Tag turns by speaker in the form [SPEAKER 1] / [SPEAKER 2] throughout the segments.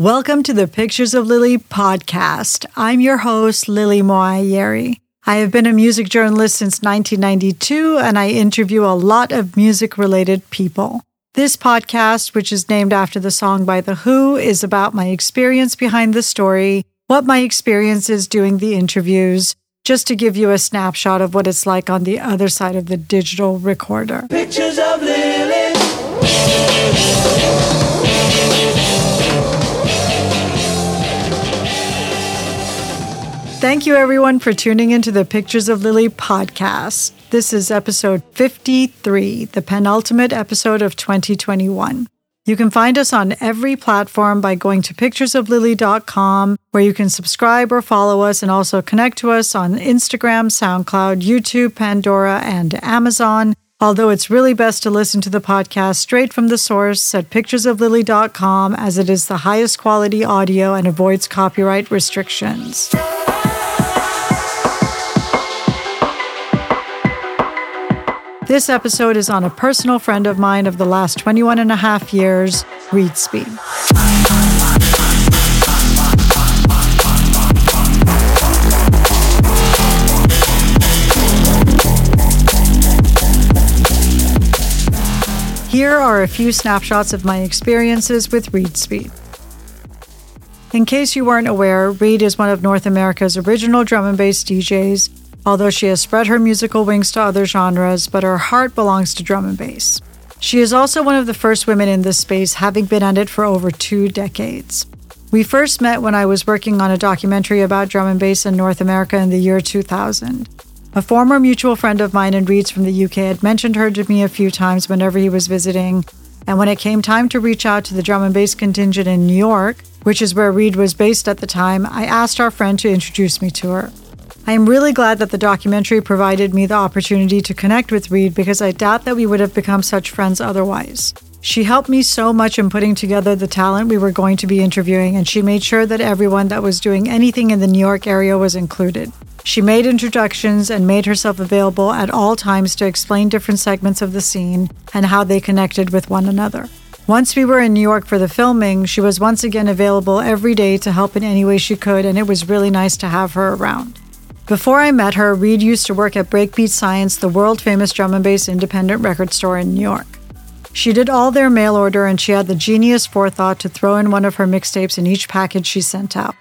[SPEAKER 1] Welcome to the Pictures of Lily podcast. I'm your host, Lily Moayeri. I have been a music journalist since 1992 and I interview a lot of music related people. This podcast, which is named after the song by The Who, is about my experience behind the story, what my experience is doing the interviews, just to give you a snapshot of what it's like on the other side of the digital recorder. Pictures of Lily. Thank you, everyone, for tuning into the Pictures of Lily podcast. This is episode 53, the penultimate episode of 2021. You can find us on every platform by going to picturesoflily.com, where you can subscribe or follow us and also connect to us on Instagram, SoundCloud, YouTube, Pandora, and Amazon. Although it's really best to listen to the podcast straight from the source at picturesoflily.com, as it is the highest quality audio and avoids copyright restrictions. This episode is on a personal friend of mine of the last 21 and a half years, Reed Speed. Here are a few snapshots of my experiences with Reed Speed. In case you weren't aware, Reed is one of North America's original drum and bass DJs although she has spread her musical wings to other genres, but her heart belongs to drum and bass. She is also one of the first women in this space, having been at it for over two decades. We first met when I was working on a documentary about drum and bass in North America in the year 2000. A former mutual friend of mine and Reed's from the UK had mentioned her to me a few times whenever he was visiting, and when it came time to reach out to the drum and bass contingent in New York, which is where Reed was based at the time, I asked our friend to introduce me to her. I am really glad that the documentary provided me the opportunity to connect with Reed because I doubt that we would have become such friends otherwise. She helped me so much in putting together the talent we were going to be interviewing, and she made sure that everyone that was doing anything in the New York area was included. She made introductions and made herself available at all times to explain different segments of the scene and how they connected with one another. Once we were in New York for the filming, she was once again available every day to help in any way she could, and it was really nice to have her around. Before I met her, Reed used to work at Breakbeat Science, the world famous drum and bass independent record store in New York. She did all their mail order and she had the genius forethought to throw in one of her mixtapes in each package she sent out.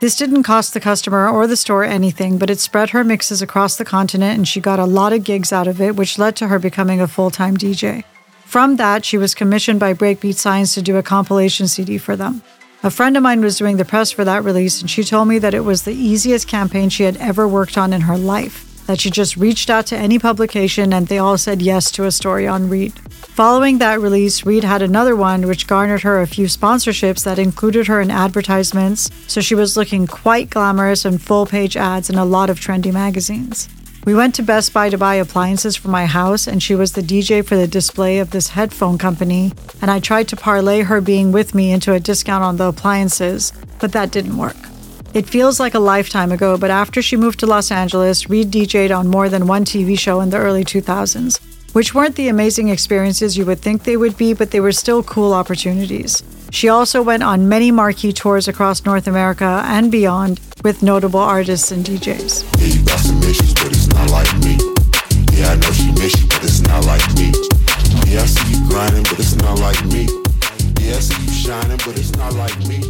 [SPEAKER 1] This didn't cost the customer or the store anything, but it spread her mixes across the continent and she got a lot of gigs out of it, which led to her becoming a full time DJ. From that, she was commissioned by Breakbeat Science to do a compilation CD for them. A friend of mine was doing the press for that release, and she told me that it was the easiest campaign she had ever worked on in her life. That she just reached out to any publication and they all said yes to a story on Reed. Following that release, Reed had another one which garnered her a few sponsorships that included her in advertisements, so she was looking quite glamorous in full page ads in a lot of trendy magazines. We went to Best Buy to buy appliances for my house, and she was the DJ for the display of this headphone company. And I tried to parlay her being with me into a discount on the appliances, but that didn't work. It feels like a lifetime ago, but after she moved to Los Angeles, Reed DJ'd on more than one TV show in the early 2000s, which weren't the amazing experiences you would think they would be, but they were still cool opportunities. She also went on many marquee tours across North America and beyond with notable artists and DJs. Yeah, I know she miss you, but it's not like me. Yeah, I see you grinding, but it's not like me. Yeah, I see you shining, but it's not like me.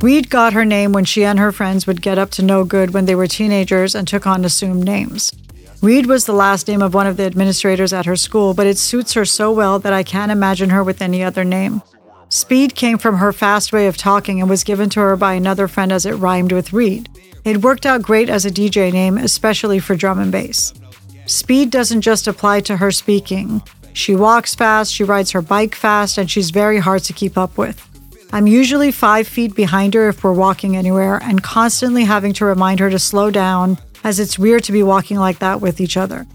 [SPEAKER 1] Reed got her name when she and her friends would get up to no good when they were teenagers and took on assumed names. Reed was the last name of one of the administrators at her school, but it suits her so well that I can't imagine her with any other name. Speed came from her fast way of talking and was given to her by another friend as it rhymed with Reed. It worked out great as a DJ name, especially for drum and bass. Speed doesn't just apply to her speaking. She walks fast, she rides her bike fast, and she's very hard to keep up with. I'm usually five feet behind her if we're walking anywhere and constantly having to remind her to slow down, as it's weird to be walking like that with each other.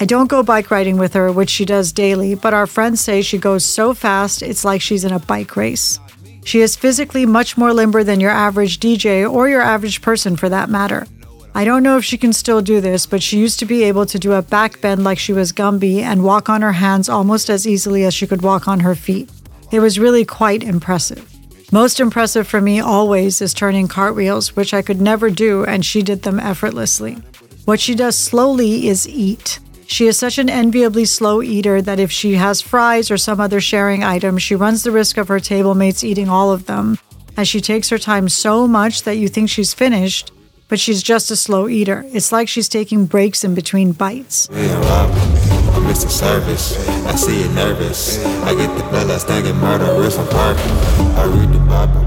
[SPEAKER 1] I don't go bike riding with her, which she does daily, but our friends say she goes so fast it's like she's in a bike race. She is physically much more limber than your average DJ or your average person for that matter. I don't know if she can still do this, but she used to be able to do a back bend like she was Gumby and walk on her hands almost as easily as she could walk on her feet. It was really quite impressive. Most impressive for me always is turning cartwheels, which I could never do, and she did them effortlessly. What she does slowly is eat. She is such an enviably slow eater that if she has fries or some other sharing item, she runs the risk of her table mates eating all of them, as she takes her time so much that you think she's finished, but she's just a slow eater. It's like she's taking breaks in between bites.
[SPEAKER 2] Mr. Service, I see you nervous. I get the bloodlust murderers I read the Bible,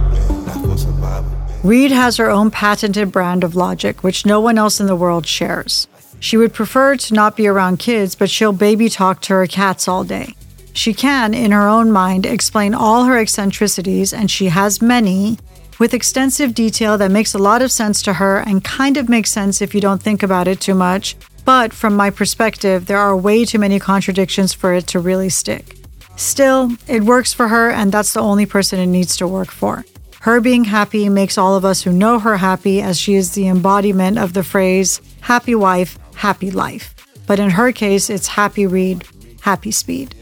[SPEAKER 2] not for survival.
[SPEAKER 1] Reed has her own patented brand of logic, which no one else in the world shares. She would prefer to not be around kids, but she'll baby talk to her cats all day. She can, in her own mind, explain all her eccentricities, and she has many, with extensive detail that makes a lot of sense to her and kind of makes sense if you don't think about it too much. But from my perspective, there are way too many contradictions for it to really stick. Still, it works for her, and that's the only person it needs to work for. Her being happy makes all of us who know her happy, as she is the embodiment of the phrase happy wife, happy life. But in her case, it's happy Reed, happy speed.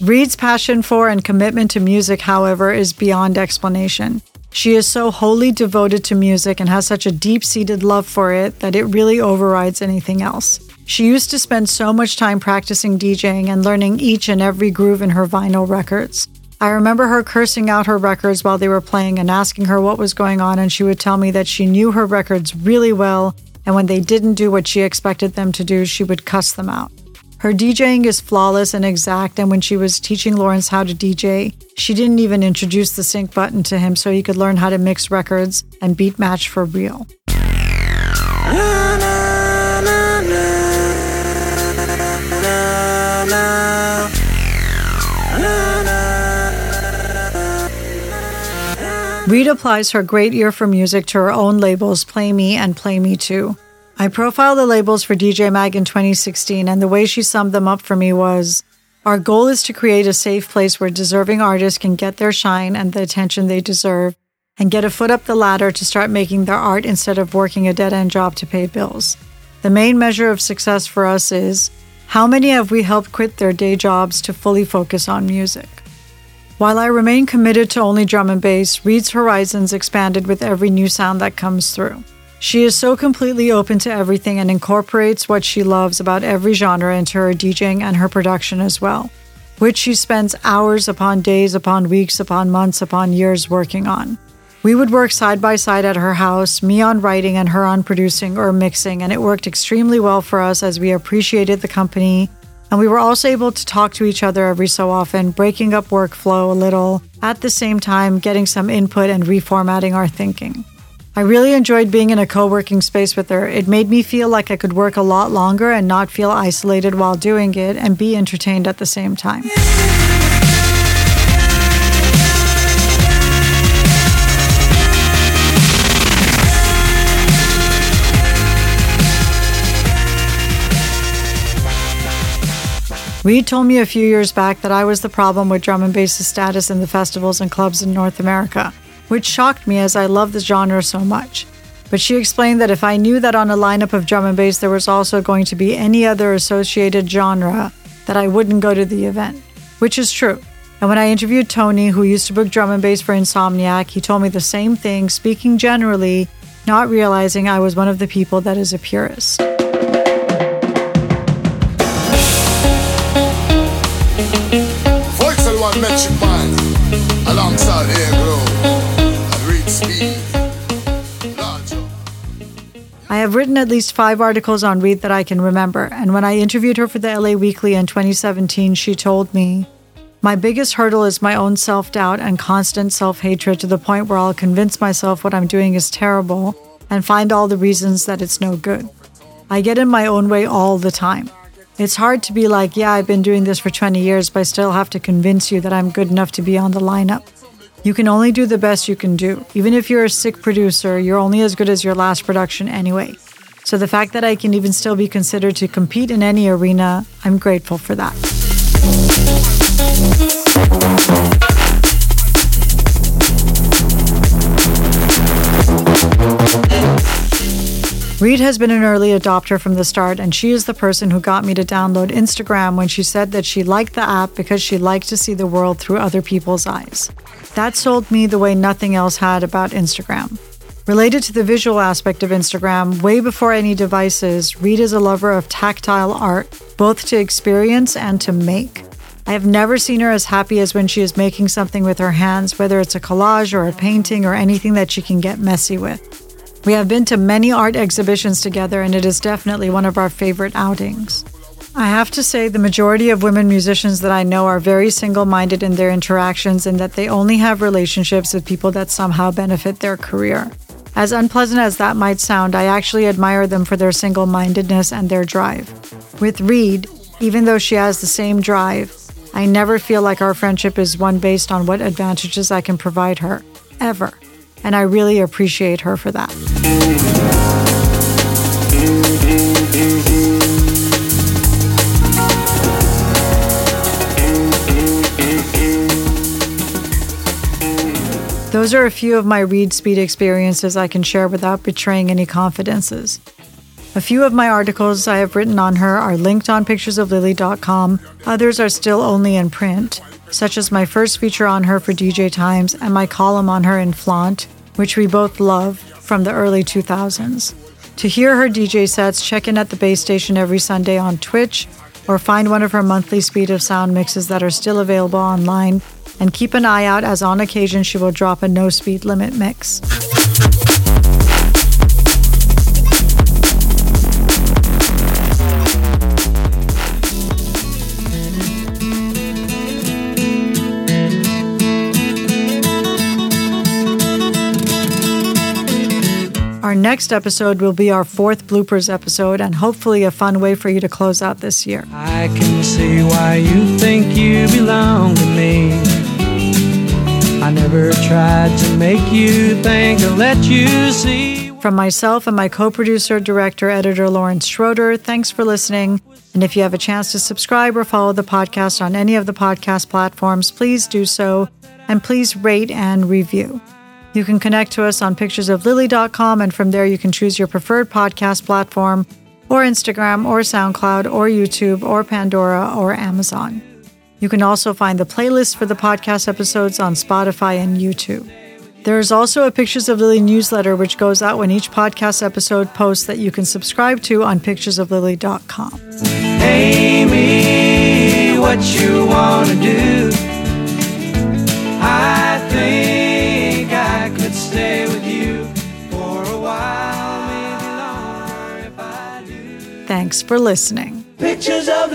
[SPEAKER 1] Reed's passion for and commitment to music, however, is beyond explanation. She is so wholly devoted to music and has such a deep seated love for it that it really overrides anything else. She used to spend so much time practicing DJing and learning each and every groove in her vinyl records. I remember her cursing out her records while they were playing and asking her what was going on, and she would tell me that she knew her records really well and when they didn't do what she expected them to do, she would cuss them out. Her DJing is flawless and exact, and when she was teaching Lawrence how to DJ, she didn't even introduce the sync button to him so he could learn how to mix records and beat match for real. Reed applies her great ear for music to her own labels, Play Me and Play Me Too. I profiled the labels for DJ Mag in 2016, and the way she summed them up for me was Our goal is to create a safe place where deserving artists can get their shine and the attention they deserve, and get a foot up the ladder to start making their art instead of working a dead end job to pay bills. The main measure of success for us is how many have we helped quit their day jobs to fully focus on music? While I remain committed to only drum and bass, Reed's horizons expanded with every new sound that comes through. She is so completely open to everything and incorporates what she loves about every genre into her DJing and her production as well, which she spends hours upon days upon weeks upon months upon years working on. We would work side by side at her house, me on writing and her on producing or mixing, and it worked extremely well for us as we appreciated the company and we were also able to talk to each other every so often, breaking up workflow a little, at the same time, getting some input and reformatting our thinking. I really enjoyed being in a co working space with her. It made me feel like I could work a lot longer and not feel isolated while doing it and be entertained at the same time. Reed told me a few years back that I was the problem with drum and bass's status in the festivals and clubs in North America, which shocked me as I love the genre so much. But she explained that if I knew that on a lineup of drum and bass there was also going to be any other associated genre, that I wouldn't go to the event, which is true. And when I interviewed Tony, who used to book drum and bass for Insomniac, he told me the same thing, speaking generally, not realizing I was one of the people that is a purist. Metric alongside Reed Speed. I have written at least five articles on Reed that I can remember, and when I interviewed her for the LA Weekly in 2017, she told me, My biggest hurdle is my own self doubt and constant self hatred to the point where I'll convince myself what I'm doing is terrible and find all the reasons that it's no good. I get in my own way all the time. It's hard to be like, yeah, I've been doing this for 20 years, but I still have to convince you that I'm good enough to be on the lineup. You can only do the best you can do. Even if you're a sick producer, you're only as good as your last production anyway. So the fact that I can even still be considered to compete in any arena, I'm grateful for that. Reed has been an early adopter from the start, and she is the person who got me to download Instagram when she said that she liked the app because she liked to see the world through other people's eyes. That sold me the way nothing else had about Instagram. Related to the visual aspect of Instagram, way before any devices, Reed is a lover of tactile art, both to experience and to make. I have never seen her as happy as when she is making something with her hands, whether it's a collage or a painting or anything that she can get messy with. We have been to many art exhibitions together, and it is definitely one of our favorite outings. I have to say, the majority of women musicians that I know are very single minded in their interactions and that they only have relationships with people that somehow benefit their career. As unpleasant as that might sound, I actually admire them for their single mindedness and their drive. With Reed, even though she has the same drive, I never feel like our friendship is one based on what advantages I can provide her, ever and I really appreciate her for that. Those are a few of my Reed Speed experiences I can share without betraying any confidences. A few of my articles I have written on her are linked on picturesoflily.com, others are still only in print, such as my first feature on her for DJ Times and my column on her in Flaunt, which we both love from the early 2000s. To hear her DJ sets, check in at the bass station every Sunday on Twitch or find one of her monthly Speed of Sound mixes that are still available online. And keep an eye out as on occasion she will drop a no speed limit mix. Our next episode will be our fourth bloopers episode and hopefully a fun way for you to close out this year.
[SPEAKER 3] I can see why you think you belong to me. I never tried to make you think or let you see.
[SPEAKER 1] From myself and my co producer, director, editor Lawrence Schroeder, thanks for listening. And if you have a chance to subscribe or follow the podcast on any of the podcast platforms, please do so. And please rate and review. You can connect to us on picturesoflily.com, and from there you can choose your preferred podcast platform, or Instagram, or SoundCloud, or YouTube, or Pandora, or Amazon. You can also find the playlist for the podcast episodes on Spotify and YouTube. There is also a Pictures of Lily newsletter which goes out when each podcast episode posts that you can subscribe to on picturesoflily.com.
[SPEAKER 3] Me, what you want to do?
[SPEAKER 1] Thanks for listening.
[SPEAKER 3] Pictures of.